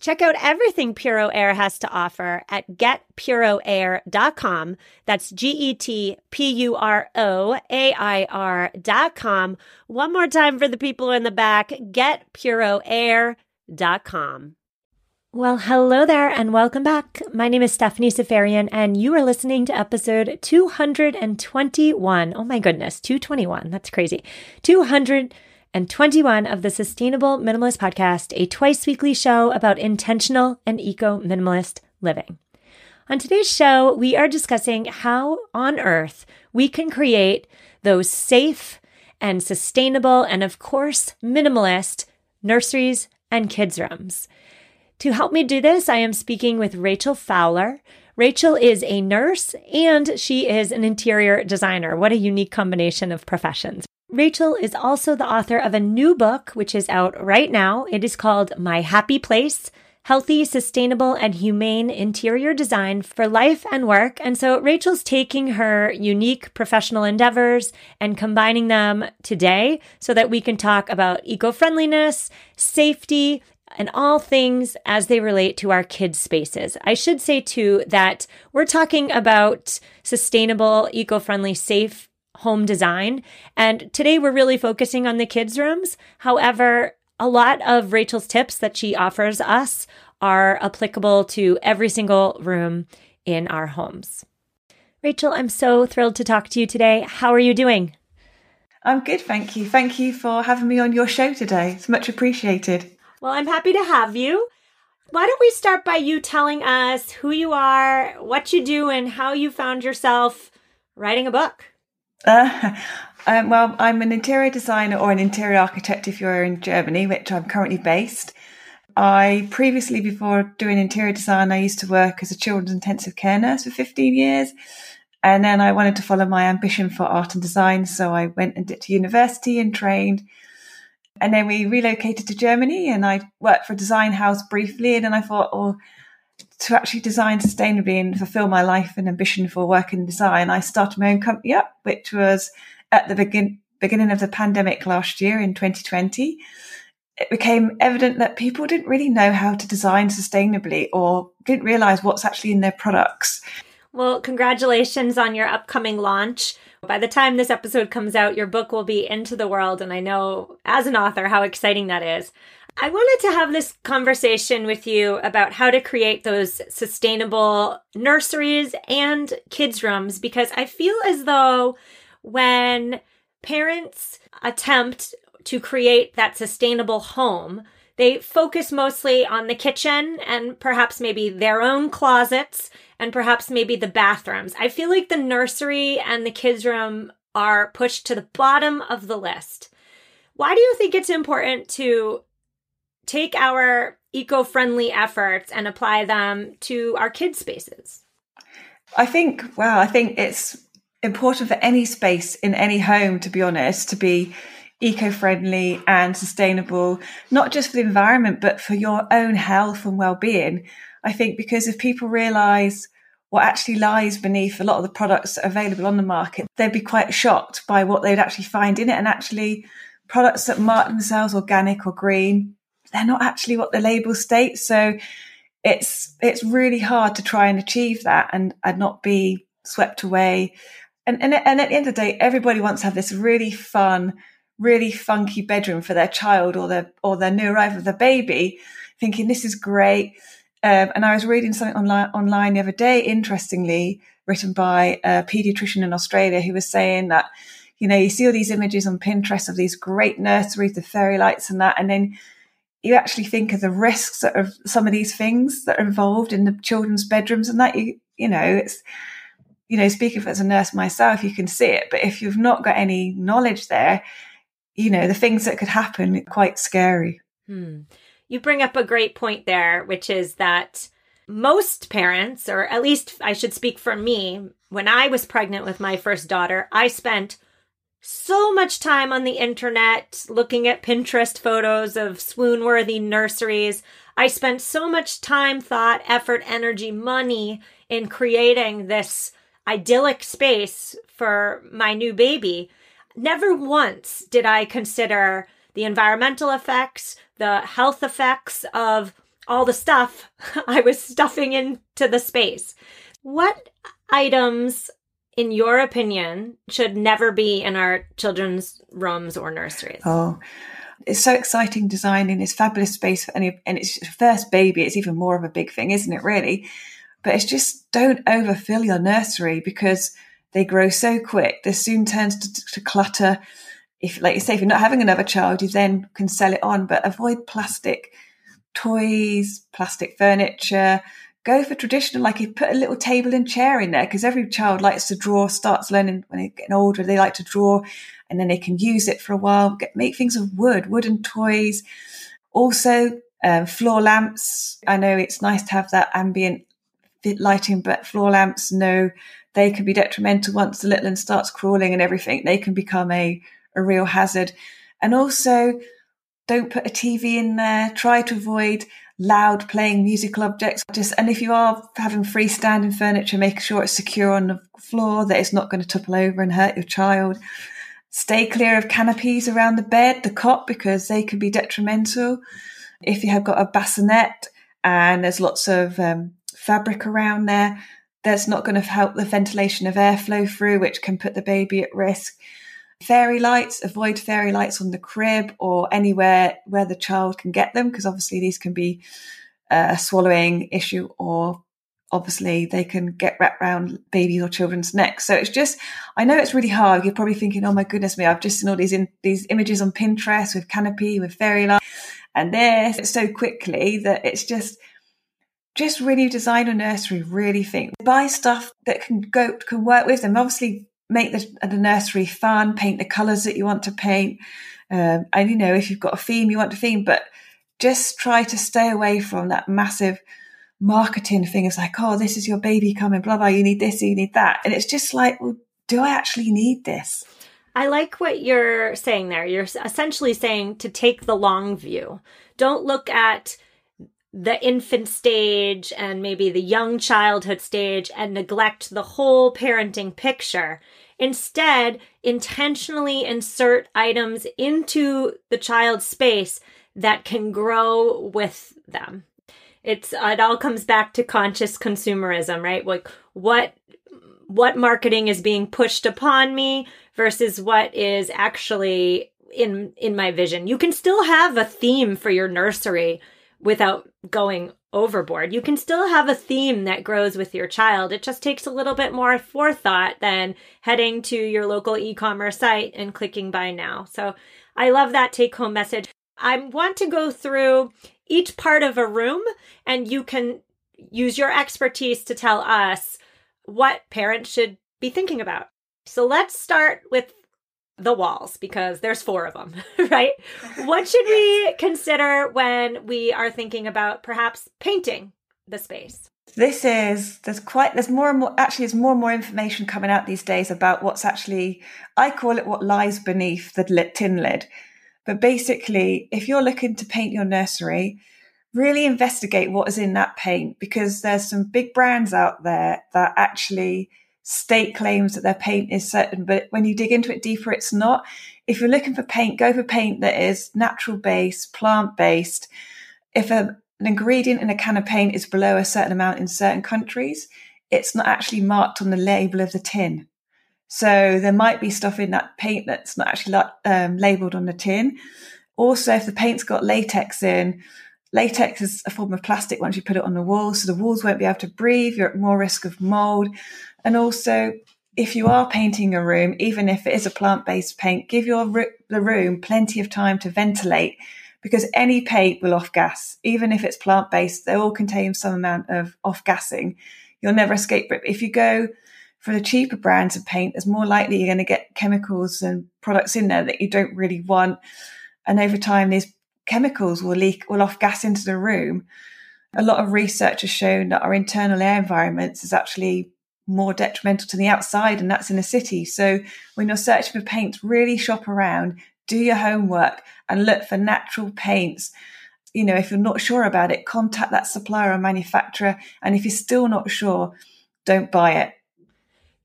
Check out everything Puro Air has to offer at getpuroair.com. That's G E T P U R O A I R.com. One more time for the people in the back getpuroair.com. Well, hello there and welcome back. My name is Stephanie Seferian and you are listening to episode 221. Oh my goodness, 221. That's crazy. 200 and 21 of the Sustainable Minimalist Podcast, a twice weekly show about intentional and eco minimalist living. On today's show, we are discussing how on earth we can create those safe and sustainable and, of course, minimalist nurseries and kids' rooms. To help me do this, I am speaking with Rachel Fowler. Rachel is a nurse and she is an interior designer. What a unique combination of professions. Rachel is also the author of a new book, which is out right now. It is called My Happy Place Healthy, Sustainable, and Humane Interior Design for Life and Work. And so Rachel's taking her unique professional endeavors and combining them today so that we can talk about eco friendliness, safety, and all things as they relate to our kids' spaces. I should say too that we're talking about sustainable, eco friendly, safe home design. And today we're really focusing on the kids' rooms. However, a lot of Rachel's tips that she offers us are applicable to every single room in our homes. Rachel, I'm so thrilled to talk to you today. How are you doing? I'm good, thank you. Thank you for having me on your show today. It's much appreciated. Well, I'm happy to have you. Why don't we start by you telling us who you are, what you do, and how you found yourself writing a book? Uh, um, well, I'm an interior designer or an interior architect if you're in Germany, which I'm currently based. I previously, before doing interior design, I used to work as a children's intensive care nurse for 15 years. And then I wanted to follow my ambition for art and design. So I went and did to university and trained. And then we relocated to Germany and I worked for a design house briefly. And then I thought, oh, to actually design sustainably and fulfill my life and ambition for work in design, I started my own company up, which was at the begin, beginning of the pandemic last year in 2020. It became evident that people didn't really know how to design sustainably or didn't realize what's actually in their products. Well, congratulations on your upcoming launch. By the time this episode comes out, your book will be into the world, and I know as an author how exciting that is. I wanted to have this conversation with you about how to create those sustainable nurseries and kids' rooms because I feel as though when parents attempt to create that sustainable home, they focus mostly on the kitchen and perhaps maybe their own closets and perhaps maybe the bathrooms. I feel like the nursery and the kids' room are pushed to the bottom of the list. Why do you think it's important to take our eco friendly efforts and apply them to our kids' spaces? I think, wow, I think it's important for any space in any home, to be honest, to be eco friendly and sustainable, not just for the environment, but for your own health and well being. I think because if people realize what actually lies beneath a lot of the products available on the market, they'd be quite shocked by what they'd actually find in it. And actually, products that mark themselves organic or green they're not actually what the label states. So it's it's really hard to try and achieve that and, and not be swept away. And, and and at the end of the day, everybody wants to have this really fun, really funky bedroom for their child or their or their new arrival, their baby, thinking this is great. Um, and I was reading something online online the other day, interestingly, written by a pediatrician in Australia who was saying that, you know, you see all these images on Pinterest of these great nurseries, the fairy lights and that, and then you actually think of the risks of some of these things that are involved in the children's bedrooms and that you you know it's you know speaking as a nurse myself you can see it but if you've not got any knowledge there you know the things that could happen quite scary hmm. you bring up a great point there which is that most parents or at least i should speak for me when i was pregnant with my first daughter i spent so much time on the internet looking at Pinterest photos of swoon worthy nurseries. I spent so much time, thought, effort, energy, money in creating this idyllic space for my new baby. Never once did I consider the environmental effects, the health effects of all the stuff I was stuffing into the space. What items in your opinion, should never be in our children's rooms or nurseries? Oh, it's so exciting designing this fabulous space for any, and it's first baby. It's even more of a big thing, isn't it? Really, but it's just don't overfill your nursery because they grow so quick. This soon turns to, to clutter. If, like you say, if you're not having another child, you then can sell it on, but avoid plastic toys, plastic furniture, go for traditional, like you put a little table and chair in there because every child likes to draw, starts learning when they're getting older, they like to draw and then they can use it for a while, get, make things of wood, wooden toys. Also, um, floor lamps. I know it's nice to have that ambient lighting, but floor lamps, no, they can be detrimental once the little one starts crawling and everything. They can become a, a real hazard. And also, don't put a TV in there. Try to avoid loud playing musical objects. Just and if you are having freestanding furniture, make sure it's secure on the floor, that it's not going to topple over and hurt your child. Stay clear of canopies around the bed, the cot, because they can be detrimental. If you have got a bassinet and there's lots of um, fabric around there, that's not going to help the ventilation of airflow through, which can put the baby at risk. Fairy lights, avoid fairy lights on the crib or anywhere where the child can get them, because obviously these can be uh, a swallowing issue or obviously they can get wrapped around babies or children's necks. So it's just, I know it's really hard. You're probably thinking, oh my goodness me, I've just seen all these in, these images on Pinterest with canopy, with fairy light, and this so quickly that it's just, just really design a nursery. Really think buy stuff that can go can work with them. Obviously, make the, the nursery fun, paint the colours that you want to paint. Um, and, you know, if you've got a theme, you want a theme, but just try to stay away from that massive marketing thing. It's like, oh, this is your baby coming, blah, blah, you need this, you need that. And it's just like, well, do I actually need this? I like what you're saying there. You're essentially saying to take the long view. Don't look at the infant stage and maybe the young childhood stage and neglect the whole parenting picture. Instead, intentionally insert items into the child's space that can grow with them. It's it all comes back to conscious consumerism, right? Like what what marketing is being pushed upon me versus what is actually in in my vision. You can still have a theme for your nursery without going overboard. You can still have a theme that grows with your child. It just takes a little bit more forethought than heading to your local e commerce site and clicking buy now. So I love that take home message. I want to go through each part of a room and you can use your expertise to tell us what parents should be thinking about. So let's start with the walls because there's four of them, right? what should we consider when we are thinking about perhaps painting the space? This is there's quite there's more and more actually there's more and more information coming out these days about what's actually I call it what lies beneath the tin lid. But basically, if you're looking to paint your nursery, really investigate what is in that paint because there's some big brands out there that actually state claims that their paint is certain, but when you dig into it deeper, it's not. If you're looking for paint, go for paint that is natural based, plant based. If a, an ingredient in a can of paint is below a certain amount in certain countries, it's not actually marked on the label of the tin. So there might be stuff in that paint that's not actually um, labeled on the tin. Also, if the paint's got latex in, latex is a form of plastic once you put it on the wall, so the walls won't be able to breathe. You're at more risk of mold. And also, if you are painting a room, even if it is a plant based paint, give your the room plenty of time to ventilate because any paint will off gas, even if it's plant based, they all contain some amount of off gassing. You'll never escape it. If you go for the cheaper brands of paint, there's more likely you're going to get chemicals and products in there that you don't really want. And over time, these chemicals will leak, will off gas into the room. A lot of research has shown that our internal air environments is actually more detrimental to the outside, and that's in a city. So when you're searching for paints, really shop around, do your homework, and look for natural paints. You know, if you're not sure about it, contact that supplier or manufacturer. And if you're still not sure, don't buy it.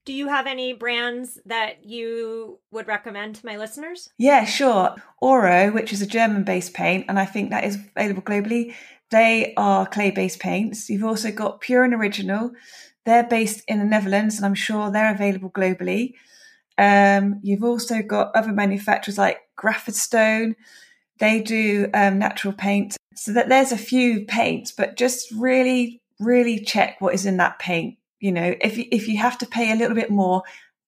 Do you have any brands that you would recommend to my listeners? Yeah, sure. Auro, which is a German based paint, and I think that is available globally. They are clay based paints. You've also got Pure and Original. They're based in the Netherlands, and I'm sure they're available globally. Um, you've also got other manufacturers like Graphenstone. They do um, natural paint. So that there's a few paints, but just really, really check what is in that paint. You know, if if you have to pay a little bit more,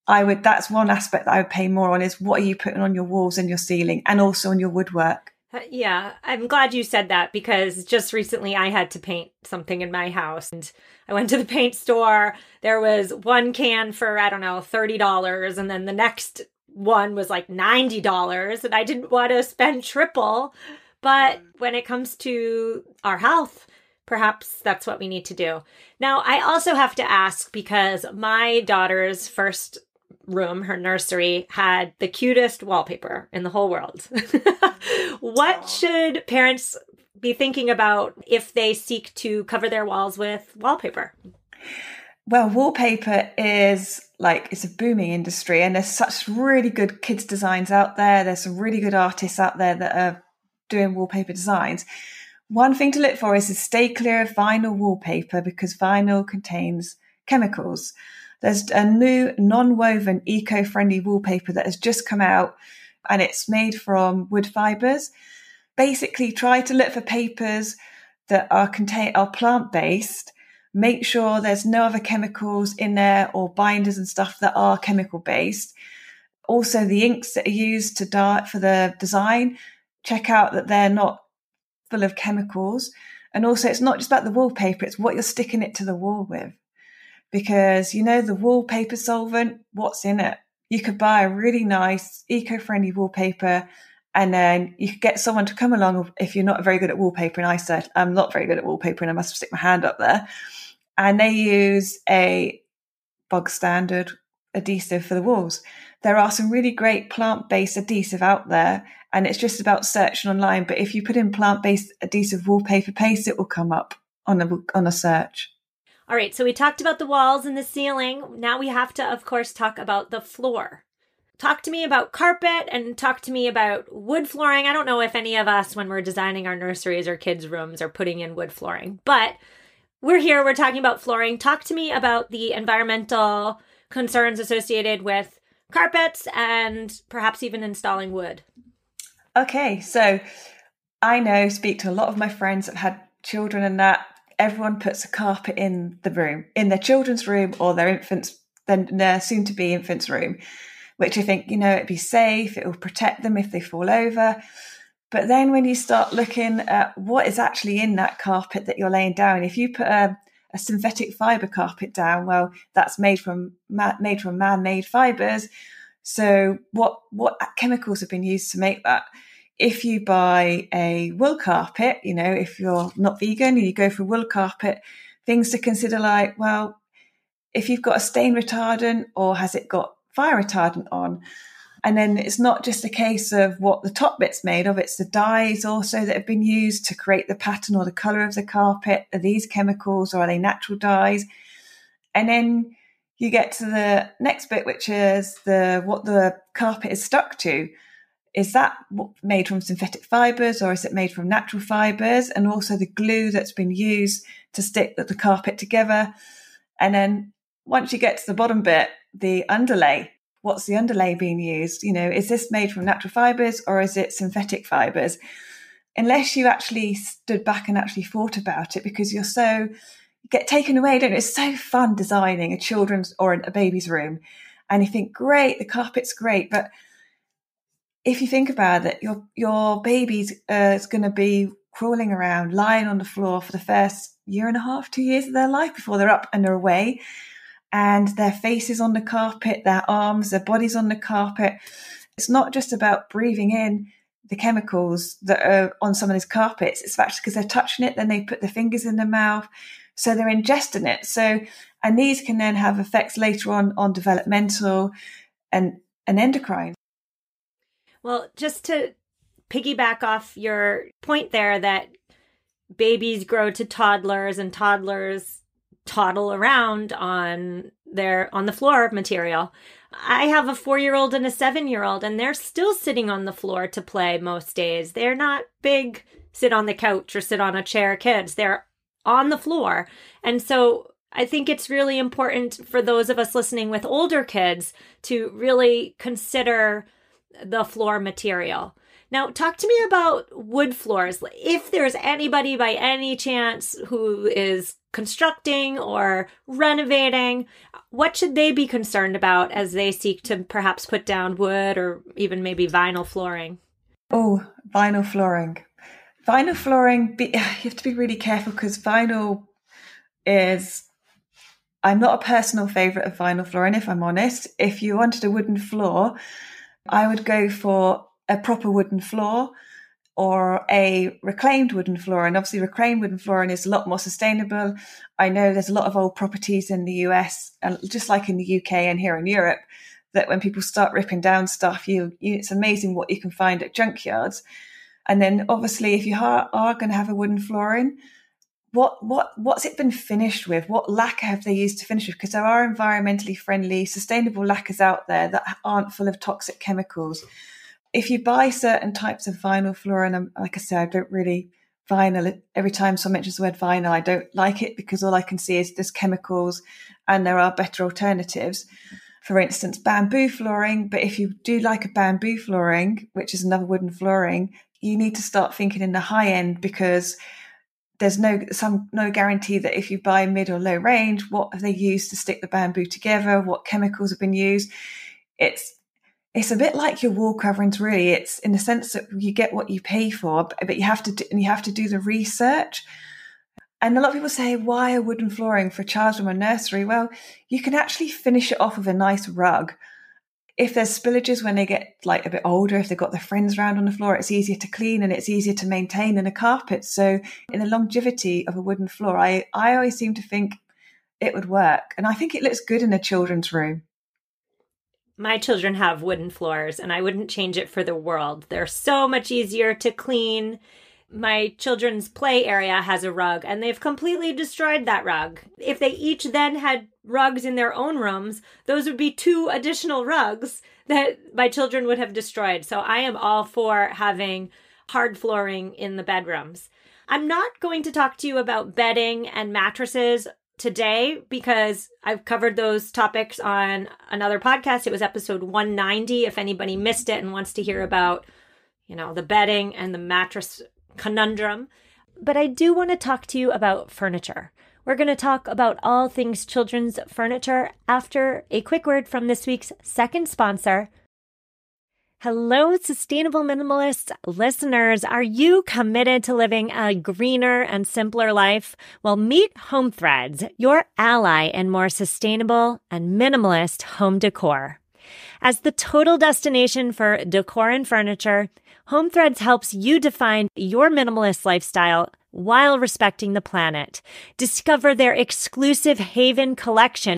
I would. That's one aspect that I would pay more on is what are you putting on your walls and your ceiling, and also on your woodwork. Uh, yeah, I'm glad you said that because just recently I had to paint something in my house and I went to the paint store. There was one can for, I don't know, $30 and then the next one was like $90 and I didn't want to spend triple. But when it comes to our health, perhaps that's what we need to do. Now, I also have to ask because my daughter's first room, her nursery, had the cutest wallpaper in the whole world. what should parents be thinking about if they seek to cover their walls with wallpaper? Well, wallpaper is like it's a booming industry, and there's such really good kids designs out there. There's some really good artists out there that are doing wallpaper designs. One thing to look for is to stay clear of vinyl wallpaper because vinyl contains chemicals. There's a new non-woven eco-friendly wallpaper that has just come out and it's made from wood fibers. Basically try to look for papers that are contain are plant-based. Make sure there's no other chemicals in there or binders and stuff that are chemical based. Also the inks that are used to dye for the design, check out that they're not full of chemicals. And also it's not just about the wallpaper, it's what you're sticking it to the wall with because you know the wallpaper solvent, what's in it? You could buy a really nice eco-friendly wallpaper and then you could get someone to come along if you're not very good at wallpaper. And I said, I'm not very good at wallpaper and I must stick my hand up there. And they use a bog standard adhesive for the walls. There are some really great plant based adhesive out there, and it's just about searching online. But if you put in plant based adhesive wallpaper paste, it will come up on a, on a search. All right, so we talked about the walls and the ceiling. Now we have to, of course, talk about the floor. Talk to me about carpet and talk to me about wood flooring. I don't know if any of us, when we're designing our nurseries or kids' rooms, are putting in wood flooring, but we're here, we're talking about flooring. Talk to me about the environmental concerns associated with carpets and perhaps even installing wood. Okay, so I know, speak to a lot of my friends that had children and that everyone puts a carpet in the room, in their children's room or their infants, then their soon to be infants' room, which I think, you know, it'd be safe, it will protect them if they fall over. But then when you start looking at what is actually in that carpet that you're laying down, if you put a, a synthetic fiber carpet down, well, that's made from made from man-made fibers. So what what chemicals have been used to make that? If you buy a wool carpet, you know, if you're not vegan and you go for wool carpet, things to consider like, well, if you've got a stain retardant or has it got fire retardant on? And then it's not just a case of what the top bit's made of, it's the dyes also that have been used to create the pattern or the colour of the carpet. Are these chemicals or are they natural dyes? And then you get to the next bit, which is the what the carpet is stuck to is that made from synthetic fibers or is it made from natural fibers? And also the glue that's been used to stick the carpet together. And then once you get to the bottom bit, the underlay, what's the underlay being used? You know, is this made from natural fibers or is it synthetic fibers? Unless you actually stood back and actually thought about it because you're so get taken away, don't you? It's so fun designing a children's or a baby's room. And you think, great, the carpet's great, but if you think about it, your your baby's uh, is going to be crawling around, lying on the floor for the first year and a half, two years of their life before they're up and they're away, and their faces on the carpet, their arms, their bodies on the carpet. It's not just about breathing in the chemicals that are on some of these carpets. It's actually because they're touching it, then they put their fingers in their mouth, so they're ingesting it. So, and these can then have effects later on on developmental and and endocrine. Well, just to piggyback off your point there that babies grow to toddlers and toddlers toddle around on their on the floor of material. I have a 4-year-old and a 7-year-old and they're still sitting on the floor to play most days. They're not big sit on the couch or sit on a chair kids. They're on the floor. And so I think it's really important for those of us listening with older kids to really consider the floor material. Now, talk to me about wood floors. If there's anybody by any chance who is constructing or renovating, what should they be concerned about as they seek to perhaps put down wood or even maybe vinyl flooring? Oh, vinyl flooring. Vinyl flooring, you have to be really careful because vinyl is I'm not a personal favourite of vinyl flooring, if I'm honest. If you wanted a wooden floor, I would go for a proper wooden floor or a reclaimed wooden floor. And obviously, reclaimed wooden flooring is a lot more sustainable. I know there's a lot of old properties in the US, and uh, just like in the UK and here in Europe, that when people start ripping down stuff, you, you it's amazing what you can find at junkyards. And then, obviously, if you are, are going to have a wooden flooring, what what what's it been finished with? What lacquer have they used to finish with? Because there are environmentally friendly, sustainable lacquers out there that aren't full of toxic chemicals. If you buy certain types of vinyl flooring, and like I said, I don't really vinyl. Every time someone mentions the word vinyl, I don't like it because all I can see is there's chemicals, and there are better alternatives. For instance, bamboo flooring. But if you do like a bamboo flooring, which is another wooden flooring, you need to start thinking in the high end because there's no some no guarantee that if you buy mid or low range, what have they used to stick the bamboo together? What chemicals have been used? It's it's a bit like your wall coverings, really. It's in the sense that you get what you pay for, but you have to do, and you have to do the research. And a lot of people say, why a wooden flooring for a child's room or nursery? Well, you can actually finish it off with a nice rug if there's spillages when they get like a bit older, if they've got their friends around on the floor, it's easier to clean and it's easier to maintain than a carpet. So in the longevity of a wooden floor, I, I always seem to think it would work. And I think it looks good in a children's room. My children have wooden floors and I wouldn't change it for the world. They're so much easier to clean my children's play area has a rug and they've completely destroyed that rug. If they each then had rugs in their own rooms, those would be two additional rugs that my children would have destroyed. So I am all for having hard flooring in the bedrooms. I'm not going to talk to you about bedding and mattresses today because I've covered those topics on another podcast. It was episode 190 if anybody missed it and wants to hear about, you know, the bedding and the mattress conundrum. But I do want to talk to you about furniture. We're going to talk about all things children's furniture after a quick word from this week's second sponsor. Hello, sustainable minimalists listeners. Are you committed to living a greener and simpler life? Well, meet Home Threads, your ally in more sustainable and minimalist home decor. As the total destination for decor and furniture, Home Threads helps you define your minimalist lifestyle while respecting the planet. Discover their exclusive Haven collection.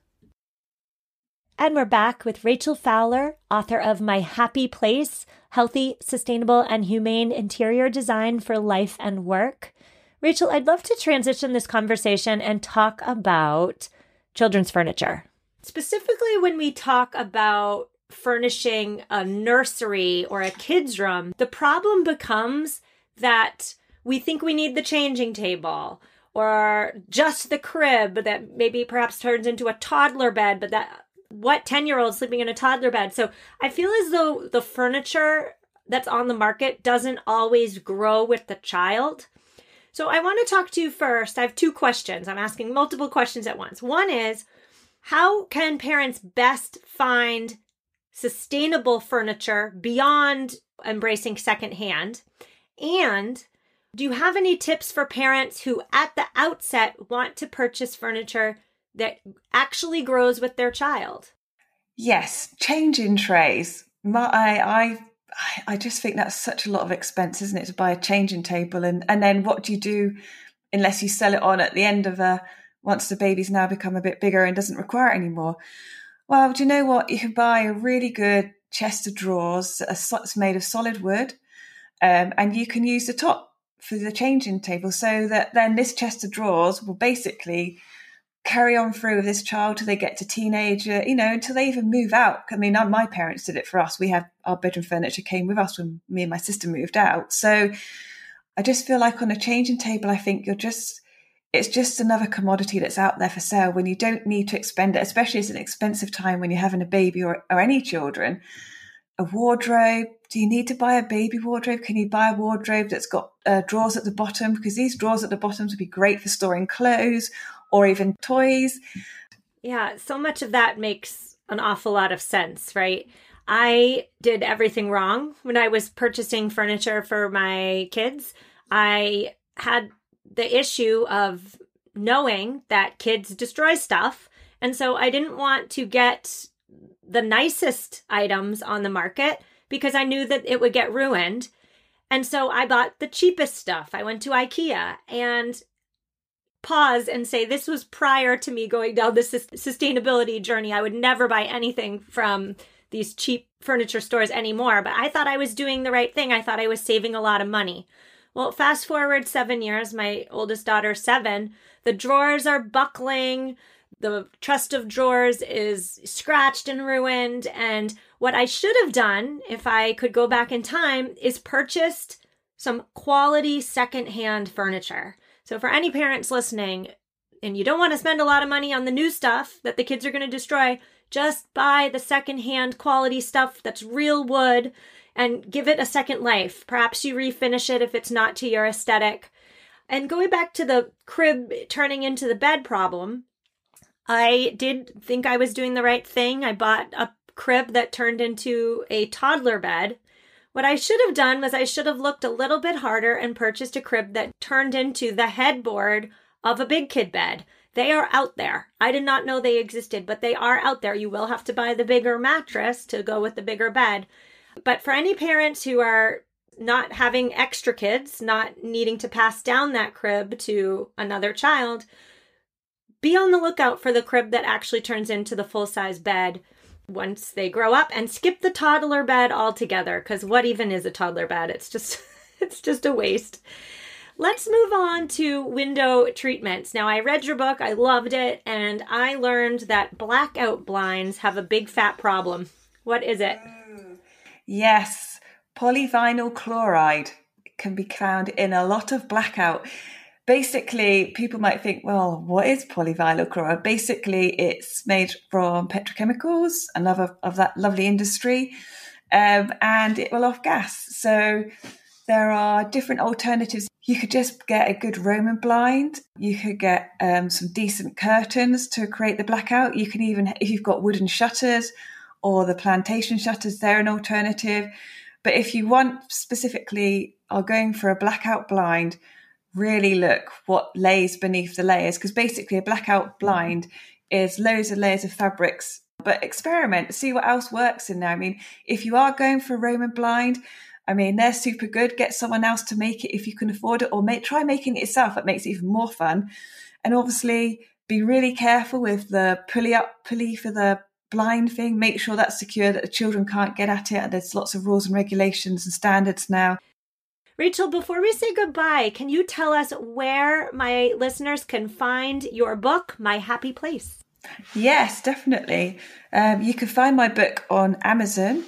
And we're back with Rachel Fowler, author of My Happy Place Healthy, Sustainable, and Humane Interior Design for Life and Work. Rachel, I'd love to transition this conversation and talk about children's furniture. Specifically, when we talk about furnishing a nursery or a kid's room, the problem becomes that we think we need the changing table or just the crib that maybe perhaps turns into a toddler bed, but that what 10 year old sleeping in a toddler bed. So I feel as though the furniture that's on the market doesn't always grow with the child. So I want to talk to you first. I have two questions. I'm asking multiple questions at once. One is how can parents best find sustainable furniture beyond embracing secondhand? And do you have any tips for parents who at the outset want to purchase furniture that actually grows with their child. Yes, changing trays. My, I, I I just think that's such a lot of expense, isn't it, to buy a changing table and and then what do you do unless you sell it on at the end of a once the baby's now become a bit bigger and doesn't require it anymore? Well, do you know what? You can buy a really good chest of drawers that's made of solid wood, um, and you can use the top for the changing table so that then this chest of drawers will basically carry on through with this child till they get to teenager, you know, until they even move out. I mean, my parents did it for us. We had our bedroom furniture came with us when me and my sister moved out. So I just feel like on a changing table, I think you're just, it's just another commodity that's out there for sale when you don't need to expend it, especially as an expensive time when you're having a baby or, or any children. A wardrobe. Do you need to buy a baby wardrobe? Can you buy a wardrobe that's got uh, drawers at the bottom? Because these drawers at the bottom would be great for storing clothes or even toys. Yeah, so much of that makes an awful lot of sense, right? I did everything wrong when I was purchasing furniture for my kids. I had the issue of knowing that kids destroy stuff. And so I didn't want to get the nicest items on the market because I knew that it would get ruined. And so I bought the cheapest stuff. I went to IKEA and pause and say this was prior to me going down the sustainability journey. I would never buy anything from these cheap furniture stores anymore, but I thought I was doing the right thing. I thought I was saving a lot of money. Well, fast forward seven years, my oldest daughter, seven, the drawers are buckling. The chest of drawers is scratched and ruined. And what I should have done if I could go back in time is purchased some quality secondhand furniture. So for any parents listening, and you don't want to spend a lot of money on the new stuff that the kids are going to destroy, just buy the secondhand quality stuff that's real wood and give it a second life. Perhaps you refinish it if it's not to your aesthetic. And going back to the crib turning into the bed problem, I did think I was doing the right thing. I bought a crib that turned into a toddler bed what I should have done was I should have looked a little bit harder and purchased a crib that turned into the headboard of a big kid bed. They are out there. I did not know they existed, but they are out there. You will have to buy the bigger mattress to go with the bigger bed. But for any parents who are not having extra kids, not needing to pass down that crib to another child, be on the lookout for the crib that actually turns into the full size bed once they grow up and skip the toddler bed altogether because what even is a toddler bed? It's just it's just a waste. Let's move on to window treatments. Now i read your book i loved it and i learned that blackout blinds have a big fat problem. What is it? Yes polyvinyl chloride can be found in a lot of blackout. Basically, people might think, well, what is polyvinyl chloride? Basically, it's made from petrochemicals, another of that lovely industry, um, and it will off gas. So there are different alternatives. You could just get a good Roman blind. You could get um, some decent curtains to create the blackout. You can even, if you've got wooden shutters or the plantation shutters, they're an alternative. But if you want specifically, are going for a blackout blind, really look what lays beneath the layers because basically a blackout mm-hmm. blind is loads of layers of fabrics. But experiment, see what else works in there. I mean, if you are going for a Roman blind, I mean, they're super good. Get someone else to make it if you can afford it, or make, try making it yourself. It makes it even more fun. And obviously, be really careful with the pulley up pulley for the blind thing. Make sure that's secure, that the children can't get at it. There's lots of rules and regulations and standards now. Rachel, before we say goodbye, can you tell us where my listeners can find your book, My Happy Place? Yes, definitely. Um, you can find my book on Amazon.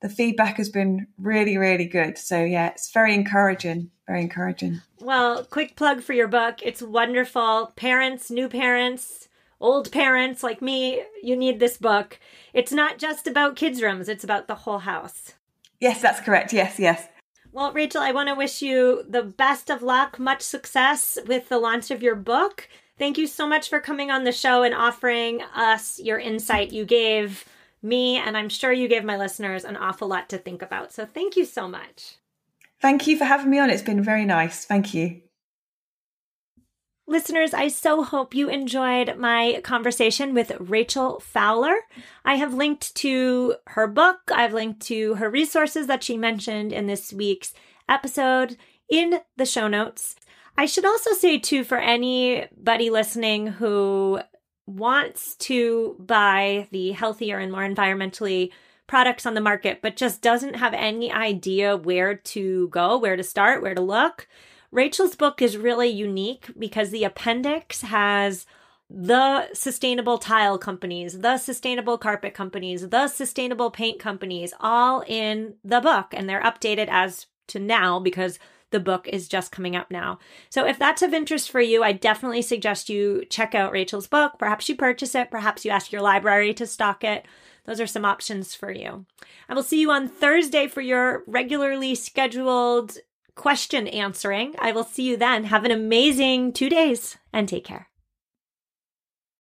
The feedback has been really, really good. So, yeah, it's very encouraging. Very encouraging. Well, quick plug for your book. It's wonderful. Parents, new parents, old parents like me, you need this book. It's not just about kids' rooms, it's about the whole house. Yes, that's correct. Yes, yes. Well, Rachel, I want to wish you the best of luck, much success with the launch of your book. Thank you so much for coming on the show and offering us your insight. You gave me, and I'm sure you gave my listeners, an awful lot to think about. So thank you so much. Thank you for having me on. It's been very nice. Thank you. Listeners, I so hope you enjoyed my conversation with Rachel Fowler. I have linked to her book, I've linked to her resources that she mentioned in this week's episode in the show notes. I should also say, too, for anybody listening who wants to buy the healthier and more environmentally products on the market, but just doesn't have any idea where to go, where to start, where to look Rachel's book is really unique because the appendix has the sustainable tile companies, the sustainable carpet companies, the sustainable paint companies all in the book and they're updated as to now because the book is just coming up now. So if that's of interest for you, I definitely suggest you check out Rachel's book. Perhaps you purchase it, perhaps you ask your library to stock it. Those are some options for you. I will see you on Thursday for your regularly scheduled question answering. I will see you then. Have an amazing two days and take care.